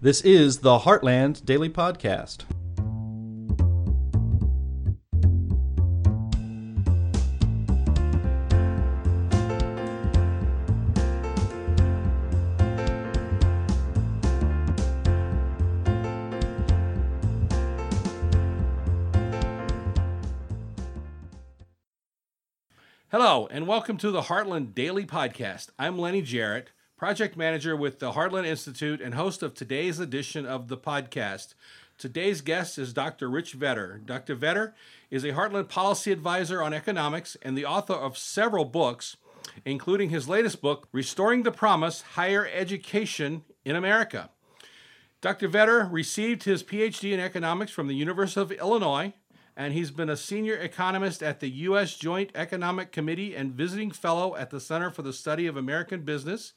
This is the Heartland Daily Podcast. Hello, and welcome to the Heartland Daily Podcast. I'm Lennie Jarratt, project manager with the Heartland Institute and host of today's edition of the podcast. Today's guest is Dr. Rich Vedder. Dr. Vedder is a Heartland policy advisor on economics and the author of several books, including his latest book, Restoring the Promise Higher Education in America. Dr. Vedder received his PhD in economics from the University of Illinois and he's been a senior economist at the U.S. Joint Economic Committee and visiting fellow at the Center for the Study of American Business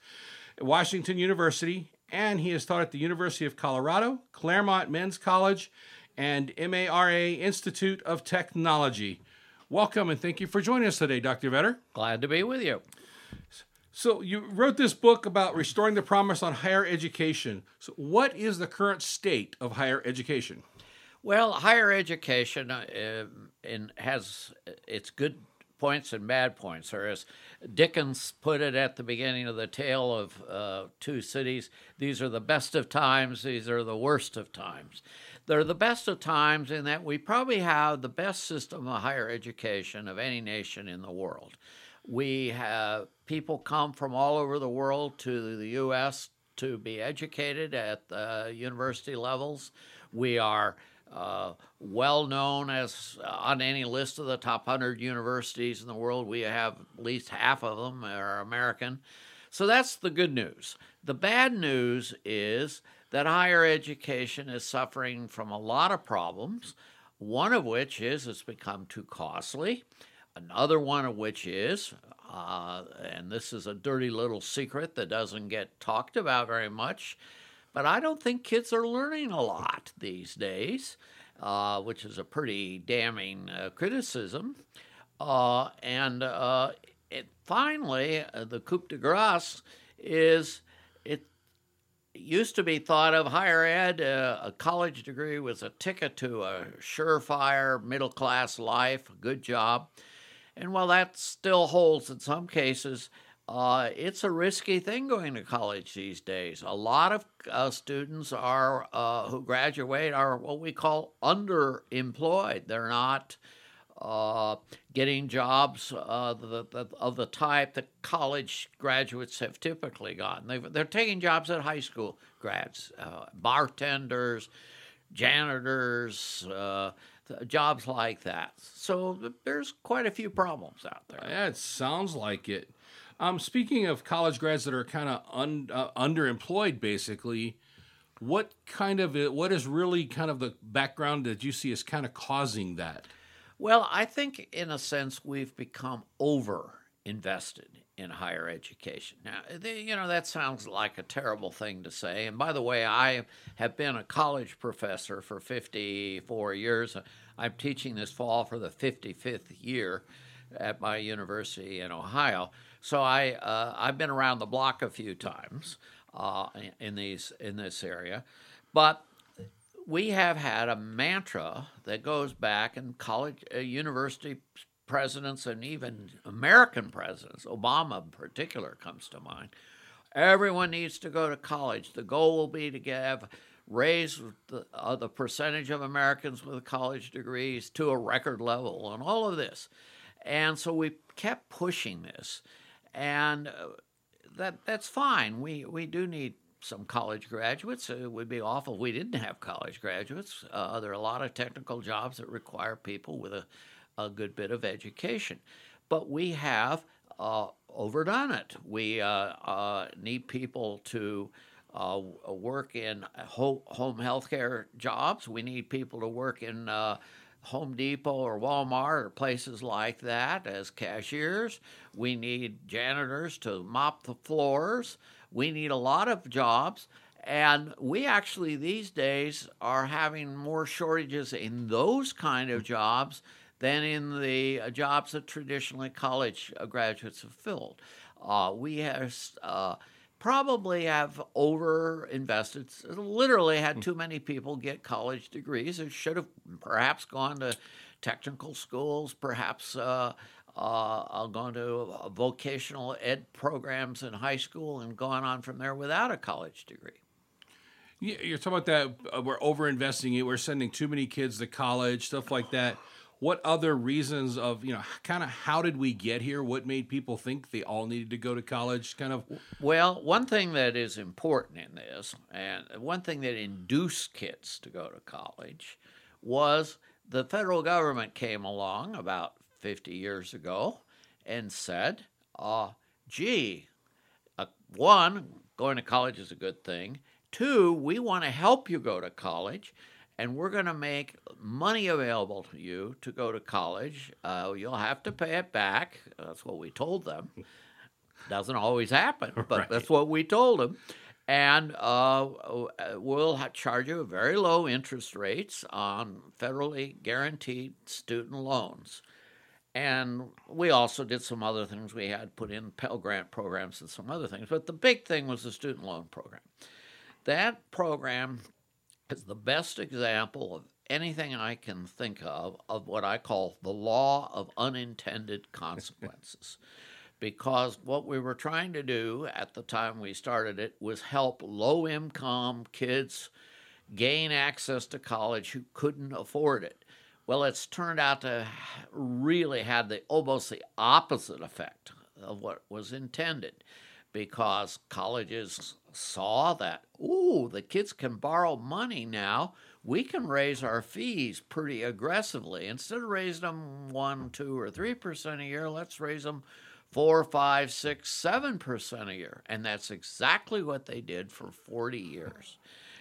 at Washington University. And he has taught at the University of Colorado, Claremont Men's College, and MARA Institute of Technology. Welcome and thank you for joining us today, Dr. Vedder. Glad to be with you. So, you wrote this book about restoring the promise on higher education. So, what is the current state of higher education? Well, higher education uh, in, has its good points and bad points. Or as Dickens put it at the beginning of the tale of uh, Two Cities, these are the best of times, these are the worst of times. They're the best of times in that we probably have the best system of higher education of any nation in the world. We have people come from all over the world to the U.S. to be educated at the university levels. We are uh, well known as uh, on any list of the top 100 universities in the world. We have at least half of them are American. So that's the good news. The bad news is that higher education is suffering from a lot of problems, one of which is it's become too costly. Another one of which is, uh, and this is a dirty little secret that doesn't get talked about very much, but I don't think kids are learning a lot these days, uh, which is a pretty damning uh, criticism. Uh, and uh, it, finally, uh, the coup de grace is it used to be thought of higher ed, uh, a college degree was a ticket to a surefire middle class life, a good job. And while that still holds in some cases, uh, it's a risky thing going to college these days. A lot of uh, students are uh, who graduate are what we call underemployed. They're not uh, getting jobs uh, the, the, of the type that college graduates have typically gotten. they are taking jobs at high school grads, uh, bartenders, janitors jobs like that. So there's quite a few problems out there. Yeah, it sounds like it. Um, speaking of college grads that are kind of un, uh, underemployed, basically, what kind of what is really kind of the background that you see is kind of causing that? Well, I think in a sense we've become over invested in higher education. Now, you know, that sounds like a terrible thing to say. And by the way, I have been a college professor for 54 years. I'm teaching this fall for the 55th year at my university in Ohio. So I uh, I've been around the block a few times uh, in these in this area, but we have had a mantra that goes back in college, uh, university presidents, and even American presidents. Obama, in particular, comes to mind. Everyone needs to go to college. The goal will be to give raise the, uh, the percentage of Americans with college degrees to a record level, and all of this. And so we kept pushing this and uh, that that's fine. We we do need some college graduates. It would be awful if we didn't have college graduates. Uh, there are a lot of technical jobs that require people with a, a good bit of education, but we have uh, overdone it. We uh, uh need people to. Uh, work in home health care jobs. We need people to work in Home Depot or Walmart or places like that as cashiers. We need janitors to mop the floors. We need a lot of jobs. And we actually these days are having more shortages in those kind of jobs than in the uh, jobs that traditionally college uh, graduates have filled. Uh, we have uh, probably have over invested, literally had too many people get college degrees. It should have perhaps gone to technical schools, perhaps uh, uh, gone to vocational ed programs in high school and gone on from there without a college degree. Yeah, you're talking about that. Uh, we're over investing it. We're sending too many kids to college, stuff like that. What other reasons of you know kind of how did we get here? What made people think they all needed to go to college? Kind of. Well, one thing that is important in this, and one thing that induced kids to go to college, was the federal government came along about 50 years ago and said, uh, gee, uh, one, going to college is a good thing. Two, we want to help you go to college, and we're going to make money available to you to go to college. Uh, you'll have to pay it back. That's what we told them. Doesn't always happen, but right. that's what we told them. And uh, we'll charge you very low interest rates on federally guaranteed student loans. And we also did some other things. We had put in Pell Grant programs and some other things. But the big thing was the student loan program. That program is the best example of anything I can think of of what I call the law of unintended consequences. because what we were trying to do at the time we started it was help low income kids gain access to college who couldn't afford it. Well, it's turned out to really had the almost the opposite effect of what was intended because colleges saw that, ooh, the kids can borrow money now. We can raise our fees pretty aggressively. Instead of raising them one, two, or three percent a year, let's raise them four, five, six, seven percent a year. And that's exactly what they did for 40 years.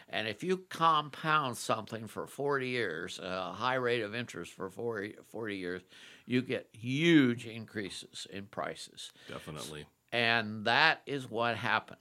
And if you compound something for 40 years, a high rate of interest for 40, 40 years, you get huge increases in prices. Definitely. And that is what happened.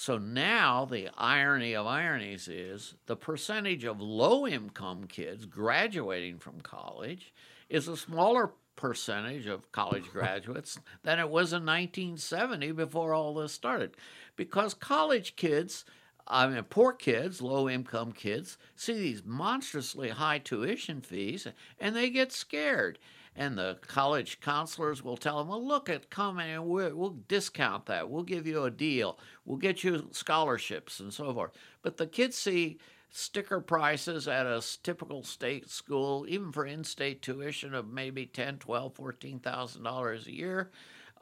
So now the irony of ironies is the percentage of low income kids graduating from college is a smaller percentage of college graduates than it was in 1970 before all this started. Because college kids, I mean, poor kids, low income kids, see these monstrously high tuition fees and they get scared and the college counselors will tell them, well, look at come and we'll, we'll discount that. We'll give you a deal. We'll get you scholarships and so forth. But the kids see sticker prices at a typical state school, even for in-state tuition of maybe ten, twelve, fourteen thousand dollars a year.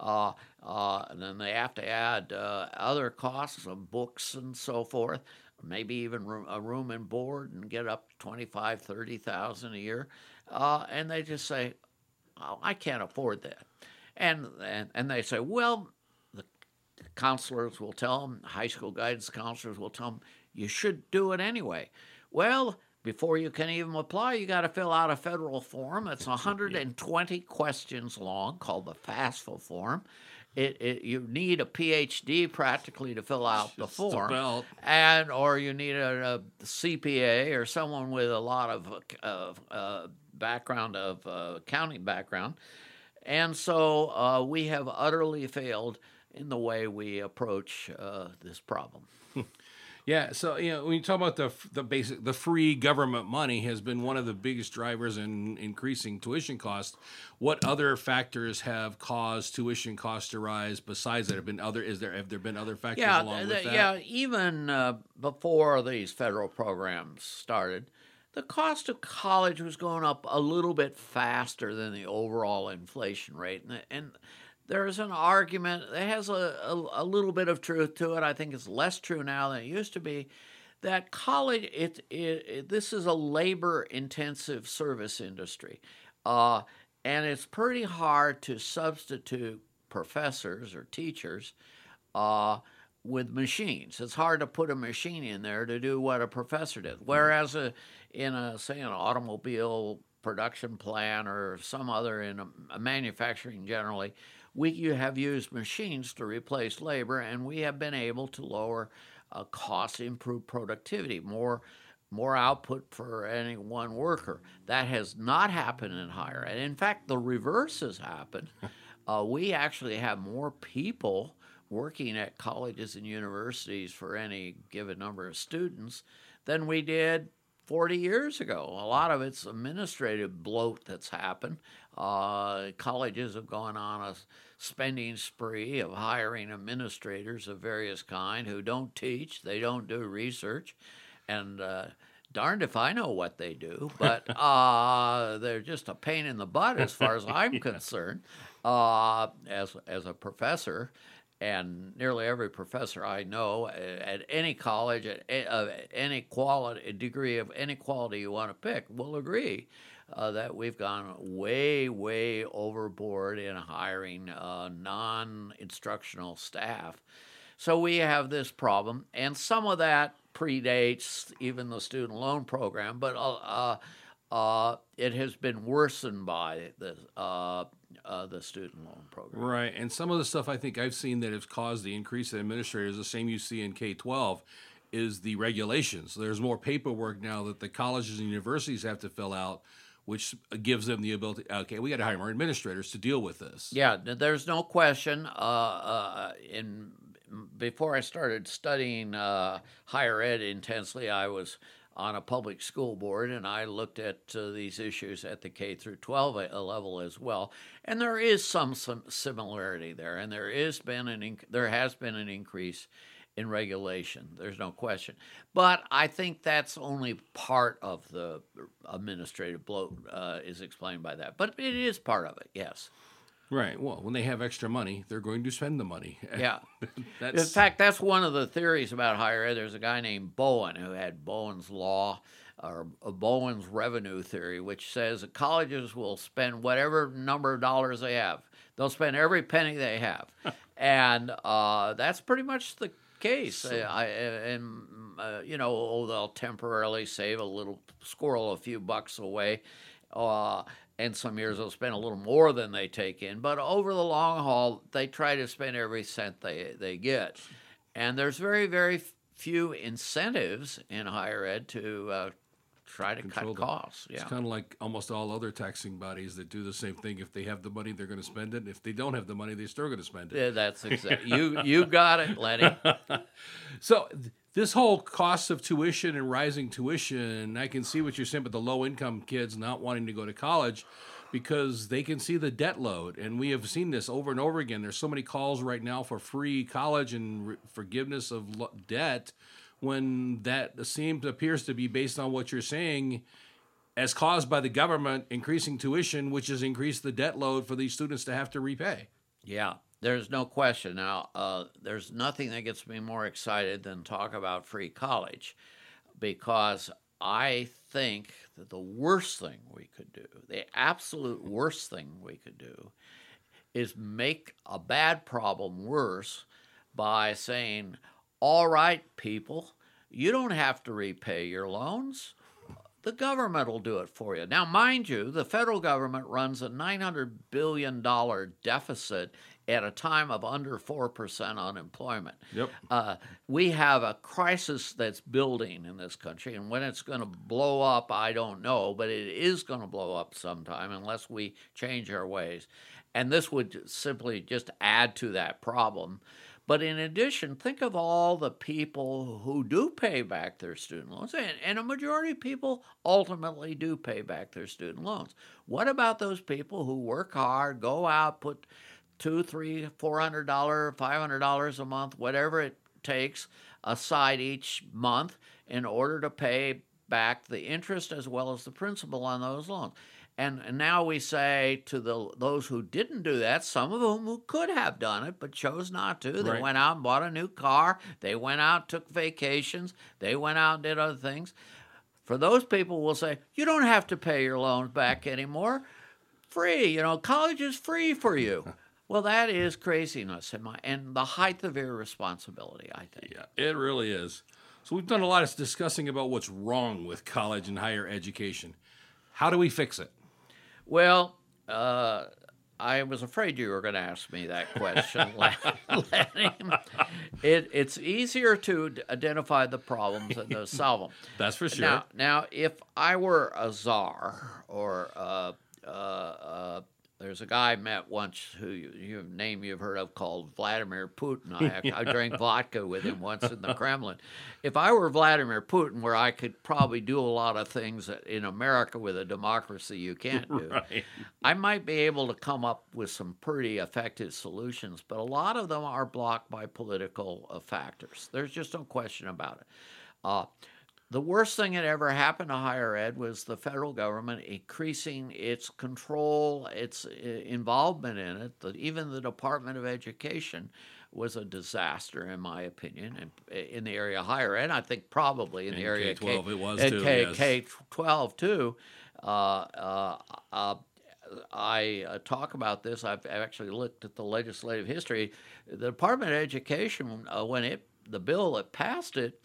Uh, uh, and then they have to add uh, other costs of books and so forth maybe even a room and board and get up 25 30000 a year uh, and they just say oh, I can't afford that. And, and, and they say, well, the counselors will tell them, high school guidance counselors will tell them, you should do it anyway. Well, before you can even apply, you got to fill out a federal form. It's 120 questions long, called the FAFSA form. It, it, you need a PhD practically to fill out the form, and or you need a, a, CPA or someone with a lot of uh, uh, background of uh, accounting background, and so uh, we have utterly failed in the way we approach uh, this problem. Yeah, so you know when you talk about the the basic the free government money has been one of the biggest drivers in increasing tuition costs. What other factors have caused tuition costs to rise besides that? Have been other is there have there been other factors yeah, along the, with that? Yeah, even uh, before these federal programs started, the cost of college was going up a little bit faster than the overall inflation rate. And, and there's an argument that has a, a, a, little bit of truth to it. I think it's less true now than it used to be. That college, it, it, it this is a labor intensive service industry. Uh, and it's pretty hard to substitute professors or teachers uh, with machines. It's hard to put a machine in there to do what a professor did. Whereas a, in a say an automobile production plant or some other in a, a manufacturing generally, we have used machines to replace labor, and we have been able to lower uh, costs, improve productivity, more more output for any one worker. That has not happened in higher ed. In fact, the reverse has happened. Uh, we actually have more people working at colleges and universities for any given number of students than we did 40 years ago. A lot of it's administrative bloat that's happened. Uh, colleges have gone on a spending spree of hiring administrators of various kind who don't teach, they don't do research, and uh, darned if I know what they do, but uh, they're just a pain in the butt as far as I'm yeah. concerned. Uh, as as a professor, and nearly every professor I know at any college, at any quality degree of any quality you want to pick, will agree uh, that we've gone way, way overboard in hiring uh, non instructional staff. So we have this problem, and some of that predates even the student loan program, but uh, uh, it has been worsened by the uh, uh, the student loan program. Right, and some of the stuff I think I've seen that has caused the increase in administrators, the same you see in K twelve, is the regulations. There's more paperwork now that the colleges and universities have to fill out which gives them the ability. Okay, we got to hire more administrators to deal with this. Yeah, there's no question. Uh, uh, in before I started studying uh, higher ed intensely, I was on a public school board, and I looked at uh, these issues at the K through 12 uh, level as well. And there is some, some similarity there, and there is been an inc- there has been an increase in regulation. There's no question. But I think that's only part of the administrative bloat uh, is explained by that. But it is part of it, yes. Right. Well, when they have extra money, they're going to spend the money. Yeah. in fact, that's one of the theories about higher ed. There's a guy named Bowen who had Bowen's law or Bowen's revenue theory, which says that colleges will spend whatever number of dollars they have. They'll spend every penny they have. and uh, that's pretty much the case. So. I, and, uh, you know, oh, they'll temporarily save a little, squirrel a few bucks away. Uh, and some years they'll spend a little more than they take in. But over the long haul, they try to spend every cent they, they get. And there's very, very few incentives in higher ed to uh, try to cut costs. Yeah. It's kind of like almost all other taxing bodies that do the same thing. If they have the money, they're going to spend it. If they don't have the money, they're still going to spend it. Yeah, that's exactly you. You got it, Lenny. so this whole cost of tuition and rising tuition, I can see what you're saying, but the low income kids not wanting to go to college because they can see the debt load. And we have seen this over and over again. There's so many calls right now for free college and re- forgiveness of lo- debt when that seems appears to be based on what you're saying as caused by the government increasing tuition, which has increased the debt load for these students to have to repay. Yeah. There's no question. Now, uh, there's nothing that gets me more excited than talk about free college because I think that the worst thing we could do, the absolute worst thing we could do, is make a bad problem worse by saying, all right, people, you don't have to repay your loans. The government will do it for you. Now, mind you, the federal government runs a $900 billion deficit at a time of under 4% unemployment. Yep. Uh, we have a crisis that's building in this country, and when it's going to blow up, I don't know, but it is going to blow up sometime unless we change our ways. And this would simply just add to that problem. But in addition, think of all the people who do pay back their student loans, and, and, a majority of people ultimately do pay back their student loans. What about those people who work hard, go out, put two, three, four hundred dollar, five hundred dollars a month, whatever it takes, aside each month in order to pay back the interest as well as the principal on those loans. And, and now we say to the those who didn't do that, some of them who could have done it but chose not to. They right. went out and bought a new car. They went out, took vacations. They went out and did other things. For those people, we'll say you don't have to pay your loans back anymore. Free, you know, college is free for you. Well, that is craziness and, my, and the height of irresponsibility, I think. Yeah, it really is. So we've done a lot of discussing about what's wrong with college and higher education. How do we fix it? Well, uh, I was afraid you were going to ask me that question. It, it's easier to identify the problems than to solve them. That's for sure. Now, now if I were a czar or uh, uh, uh there's a guy I met once who you, you name you've heard of called Vladimir Putin. I, I drank vodka with him once in the Kremlin. If I were Vladimir Putin, where I could probably do a lot of things that in America with a democracy you can't do, Right. I might be able to come up with some pretty effective solutions, but a lot of them are blocked by political uh, factors. There's just no question about it. Uh, the worst thing that ever happened to higher ed was the federal government increasing its control, its involvement in it. The, even the Department of Education was a disaster, in my opinion, and in the area of higher ed. I think probably in the And area of K-12 it was too, K, yes. K twelve too. Uh, uh, uh, I uh, talk about this. I've I've actually looked at the legislative history. The Department of Education, uh, when it the bill that passed it,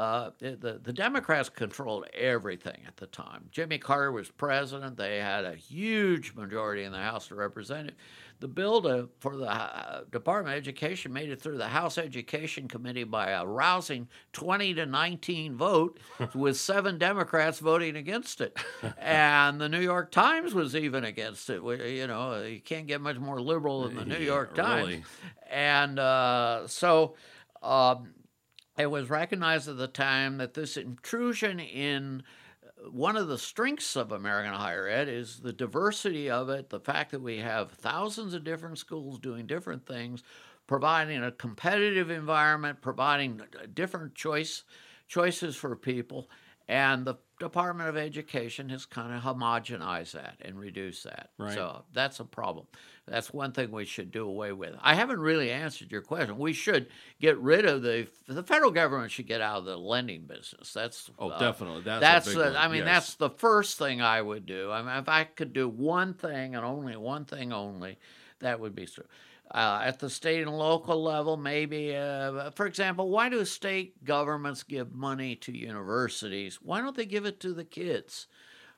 uh, the the Democrats controlled everything at the time. Jimmy Carter was president. They had a huge majority in the House of Representatives. The bill to, for the uh, Department of Education made it through the House Education Committee by a rousing 20 to 19 vote, with seven Democrats voting against it, and the New York Times was even against it. We- You know, you can't get much more liberal than the New Yeah, York Times, really. and uh, so. Um, it was recognized at the time that this intrusion in uh, one of the strengths of American higher ed is the diversity of it, the fact that we have thousands of different schools doing different things, providing a competitive environment, providing uh, different choice choices for people, and the Department of Education has kind of homogenized that and reduced that. Right. So that's a problem. That's one thing we should do away with. I haven't really answered your question. We should get rid of the the federal government should get out of the lending business. That's Oh, uh, definitely. That's, that's a big the- one. I mean yes. that's the first thing I would do. I mean if I could do one thing and only one thing only, that would be true. Uh, at the state and local level, maybe, uh, for example, why do state governments give money to universities? Why don't they give it to the kids?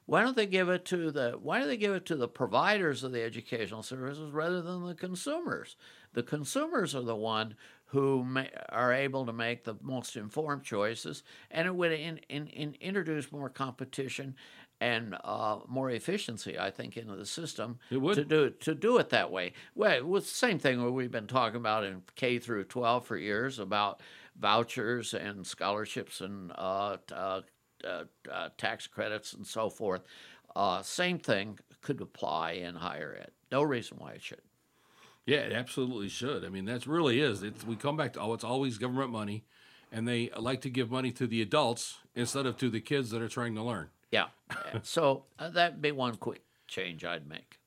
Why don't they give it to the Why do they give it to the providers of the educational services rather than the consumers? The consumers are the one who ma- are able to make the most informed choices, and it would in, in, in introduce more competition and uh, more efficiency, I think, into the system It would. to do to do it that way. Well, it was the same thing we've been talking about in K through 12 for years about vouchers and scholarships and uh, uh, uh, uh, tax credits and so forth. Uh, same thing could apply in higher ed. No reason why it should. Yeah, it absolutely should. I mean, that's really is. It's, we come back to oh, it's always government money, and they like to give money to the adults instead of to the kids that are trying to learn. Yeah. so uh, that'd be one quick change I'd make.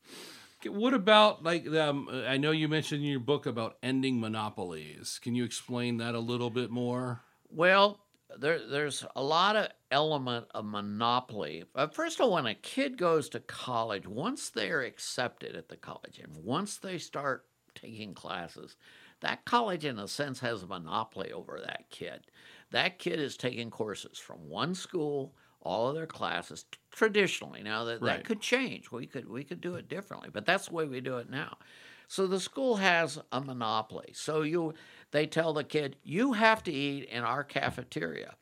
What about like um, I know you mentioned in your book about ending monopolies. Can you explain that a little bit more? Well, there, there's a lot of element of monopoly. First of all, when a kid goes to college, once they're accepted at the college and once they start taking classes, that college, in a sense, has a monopoly over that kid. That kid is taking courses from one school, all of their classes traditionally. Now that, Right. that could change. We could we could do it differently, but that's the way we do it now. So the school has a monopoly. So you they tell the kid you have to eat in our cafeteria,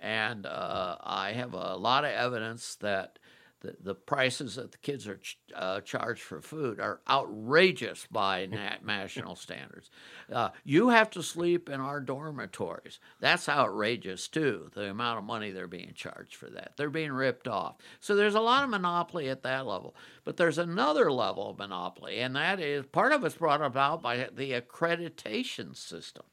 and uh, I have a lot of evidence that. The, the prices that the kids are ch- uh, charged for food are outrageous by na- national standards. Uh, you have to sleep in our dormitories. That's outrageous too. The amount of money they're being charged for that. They're being ripped off. So there's a lot of monopoly at that level. But there's another level of monopoly, and that is part of it's brought about by the accreditation system.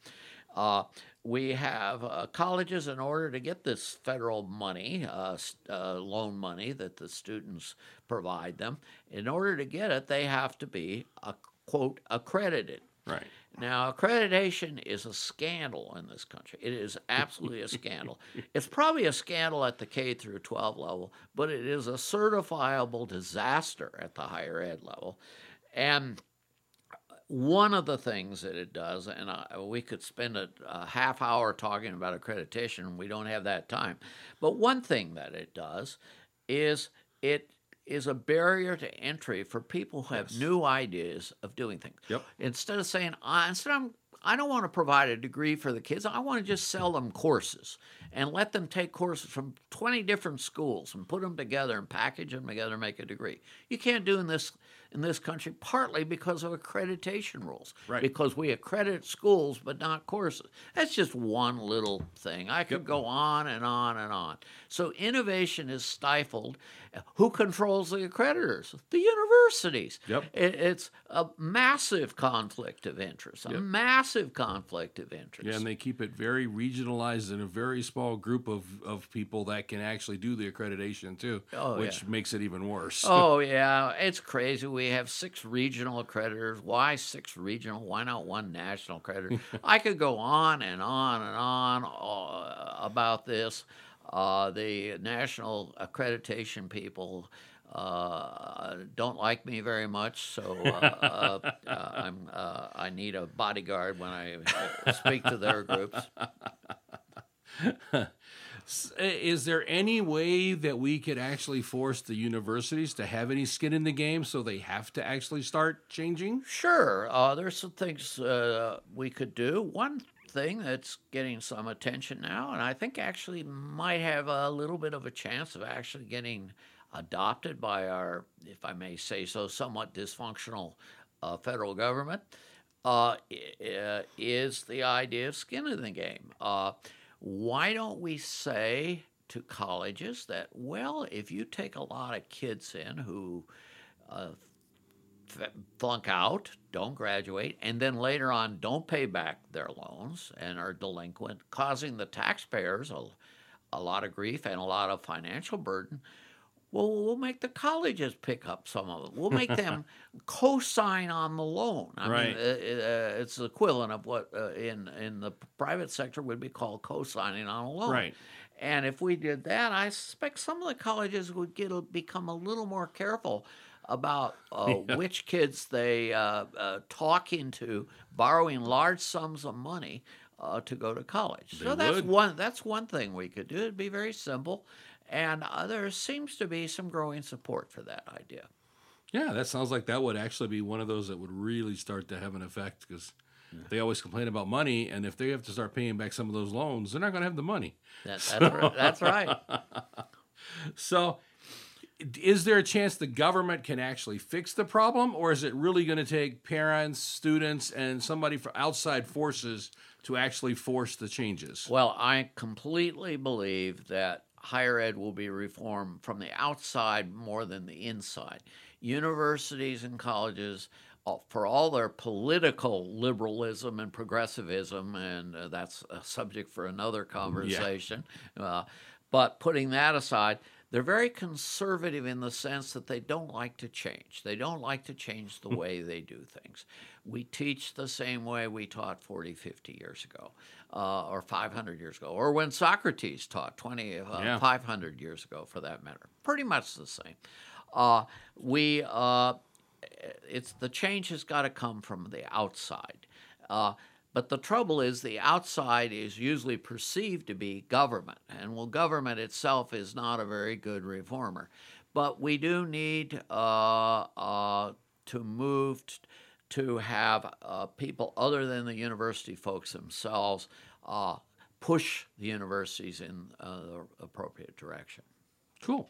Uh, we have uh, colleges, in order to get this federal money, uh, uh, loan money that the students provide them, in order to get it, they have to be, uh, quote, accredited. Right. Now, accreditation is a scandal in this country. It is absolutely a scandal. It's probably a scandal at the K through 12 level, but it is a certifiable disaster at the higher ed level. And one of the things that it does, and I, we could spend a, a half hour talking about accreditation, and we don't have that time. But one thing that it does is it is a barrier to entry for people who have new ideas of doing things. Yep. Instead of saying, I, instead of, I don't want to provide a degree for the kids, I want to just sell them courses and let them take courses from 20 different schools and put them together and package them together and make a degree. You can't do in this in this country, partly because of accreditation rules. Right. Because we accredit schools but not courses. That's just one little thing. I could go on and on and on. So innovation is stifled. Who controls the accreditors? The universities. Yep. It, it's a massive conflict of interest. A massive conflict of interest. Yeah, and they keep it very regionalized in a very small group of, of people that can actually do the accreditation too, Oh, which yeah. makes it even worse. Oh yeah, it's crazy. We have six regional accreditors. Why six regional? Why not one national accreditor? I could go on and on and on uh, about this. Uh, the national accreditation people uh, don't like me very much, so uh, uh, I'm uh, I need a bodyguard when I speak to their groups. S- Is there any way that we could actually force the universities to have any skin in the game so they have to actually start changing? Sure. Uh, there's some things uh, we could do. One thing that's getting some attention now, and I think actually might have a little bit of a chance of actually getting adopted by our, if I may say so, somewhat dysfunctional uh, federal government, uh, uh, is the idea of skin in the game. Uh, why don't we say to colleges that, well, if you take a lot of kids in who f- flunk out, don't graduate, and then later on don't pay back their loans and are delinquent, causing the taxpayers a, a lot of grief and a lot of financial burden. Well, we'll make the colleges pick up some of it. We'll make them co-sign on the loan. I Right. mean, uh, uh, it's the equivalent of what uh, in in the private sector would be called co-signing on a loan. Right. And if we did that, I suspect some of the colleges would get a, become a little more careful about uh, which kids they uh, uh, talk into borrowing large sums of money uh, to go to college. so that's would. one. That's one thing we could do. It'd be very simple, and uh, there seems to be some growing support for that idea. Yeah, that sounds like that would actually be one of those that would really start to have an effect because they always complain about money, and if they have to start paying back some of those loans, they're not going to have the money. That, that's, right, that's right. So, is there a chance the government can actually fix the problem, or is it really going to take parents, students, and somebody from outside forces to actually force the changes? Well, I completely believe that higher ed will be reformed from the outside more than the inside. Universities and colleges, uh, for all their political liberalism and progressivism, and uh, that's a subject for another conversation, uh, but putting that aside, they're very conservative in the sense that they don't like to change. They don't like to change the way they do things. We teach the same way we taught 40, 50 years ago, uh, or 500 years ago, or when Socrates taught 20, uh, Yeah. 500 years ago, for that matter. Pretty much the same. Uh, we, uh, it's the change has got to come from the outside. Uh, but the trouble is, the outside is usually perceived to be government, and well, government itself is not a very good reformer. But we do need uh, uh, to move t- to have uh, people other than the university folks themselves uh, push the universities in uh, the appropriate direction. Cool.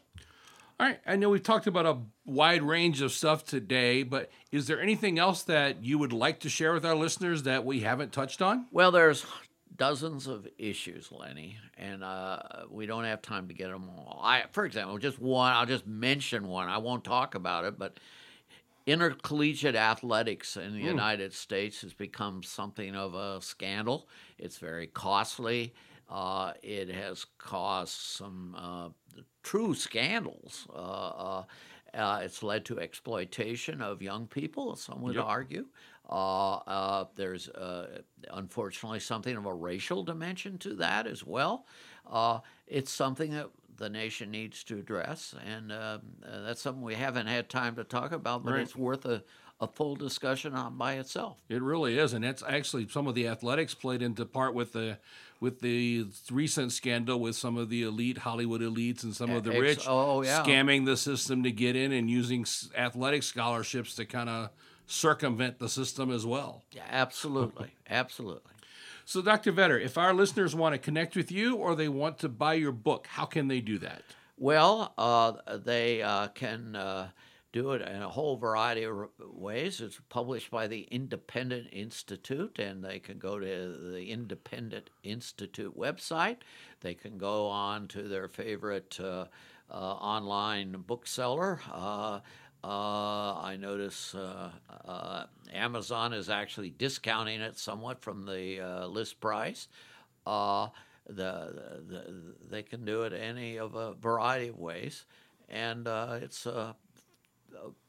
All right. I know we've talked about a wide range of stuff today, but is there anything else that you would like to share with our listeners that we haven't touched on? Well, there's dozens of issues, Lenny, and uh, we don't have time to get them all. I, for example, just one. I'll just mention one. I won't talk about it, but intercollegiate athletics in the United States has become something of a scandal. It's very costly. Uh, it has caused some uh, true scandals. Uh, uh, uh, it's led to exploitation of young people, some would Yep. argue. Uh, uh, there's uh, unfortunately something of a racial dimension to that as well. Uh, it's something that the nation needs to address, and uh, uh, that's something we haven't had time to talk about, but Right. it's worth a, a full discussion on by itself. It really is, and that's actually some of the athletics played into part with the with the recent scandal with some of the elite Hollywood elites and some of the rich oh, yeah. scamming the system to get in and using athletic scholarships to kind of circumvent the system as well. Yeah, absolutely, absolutely. So, Dr. Vedder, if our listeners want to connect with you or they want to buy your book, how can they do that? Well, uh, they uh, can uh, do it in a whole variety of ways. It's published by the Independent Institute, and they can go to the Independent Institute website. They can go on to their favorite uh, uh, online bookseller. Uh, I notice uh, uh, Amazon is actually discounting it somewhat from the uh, list price. Uh, the, the, they can do it any of a variety of ways, and uh, it's uh,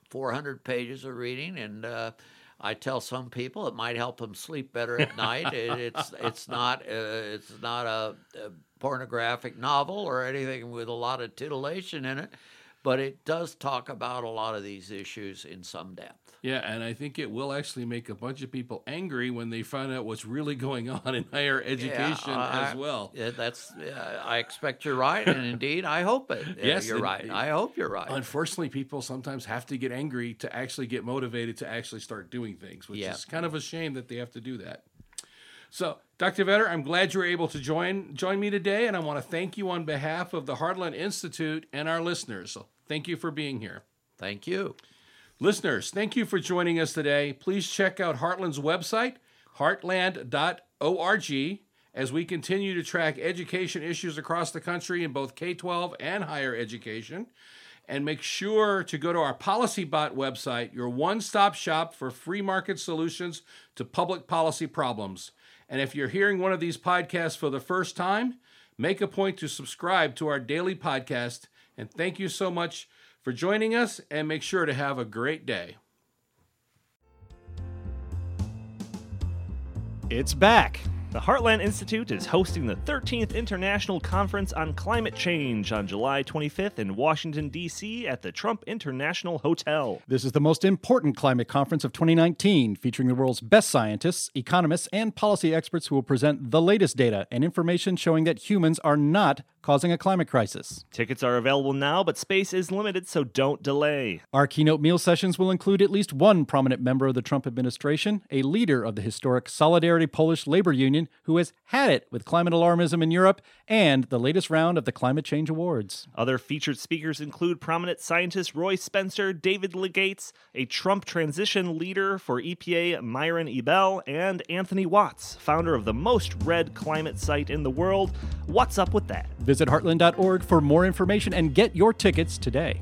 400 pages of reading. And uh, I tell some people it might help them sleep better at night. It, it's it's not uh, it's not a, a pornographic novel or anything with a lot of titillation in it, but it does talk about a lot of these issues in some depth. Yeah, and I think it will actually make a bunch of people angry when they find out what's really going on in higher education I- as well. Yeah, that's. Uh, I expect you're right, and indeed, I hope it. Yes, you're right. I hope you're right. Unfortunately, people sometimes have to get angry to actually get motivated to actually start doing things, which Yeah. is kind of a shame that they have to do that. So, Dr. Vedder, I'm glad you were able to join join me today, and I want to thank you on behalf of the Heartland Institute and our listeners. So, thank you for being here. Thank you. Listeners, thank you for joining us today. Please check out Heartland's website, heartland.org, as we continue to track education issues across the country in both K 12 and higher education. And make sure to go to our PolicyBot website, your one stop shop for free market solutions to public policy problems. And if you're hearing one of these podcasts for the first time, make a point to subscribe to our daily podcast. And thank you so much for joining us, and make sure to have a great day. It's back. The Heartland Institute is hosting the 13th International Conference on Climate Change on July 25th in Washington, D.C. at the Trump International Hotel. This is the most important climate conference of 2019, featuring the world's best scientists, economists, and policy experts who will present the latest data and information showing that humans are not causing a climate crisis. Tickets are available now, but space is limited, so don't delay. Our keynote meal sessions will include at least one prominent member of the Trump administration, a leader of the historic Solidarity Polish Labor Union who has had it with climate alarmism in Europe, and the latest round of the Climate Change Awards. Other featured speakers include prominent scientist Roy Spencer, David Legates, a Trump transition leader for EPA Myron Ebell, and Anthony Watts, founder of the most read climate site in the world. What's up with that? Visit heartland.org for more information and get your tickets today.